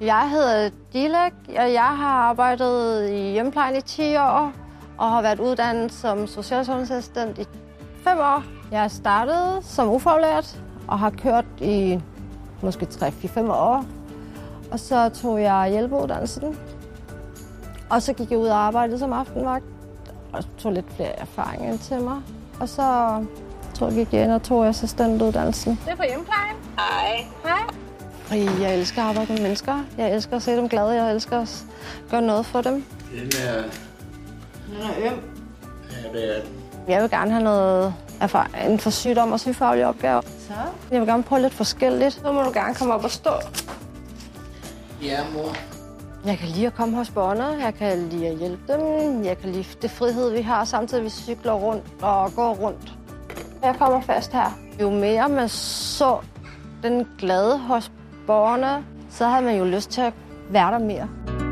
Jeg hedder Dilek, og jeg har arbejdet i hjemmeplejen i 10 år og har været uddannet som socialsundhedsassistent i 5 år. Jeg startede som ufaglært og har kørt i måske 3-4-5 år. Og så tog jeg hjælpeuddannelsen. Og så gik jeg ud og arbejdede som aftenvagt og tog lidt flere erfaringer til mig. Og så tror jeg, ind og tog assistentuddannelsen. Det er på hjemmeplejen. Hej. Hej. Fordi jeg elsker at arbejde med mennesker. Jeg elsker at se dem glade. Jeg elsker at gøre noget for dem. Den er... Den er øm. Ja, det er den. Jeg vil gerne have noget erfaring for sygdom og sygefaglige opgaver. Så? Jeg vil gerne prøve lidt forskelligt. Så må du gerne komme op og stå. Ja, mor. Jeg kan lide at komme hos borgerne. Jeg kan lide at hjælpe dem. Jeg kan lide det frihed, vi har, samtidig vi cykler rundt og går rundt. Jeg kommer fast her. Jo mere man så den glade hos borgerne, så havde man jo lyst til at være der mere.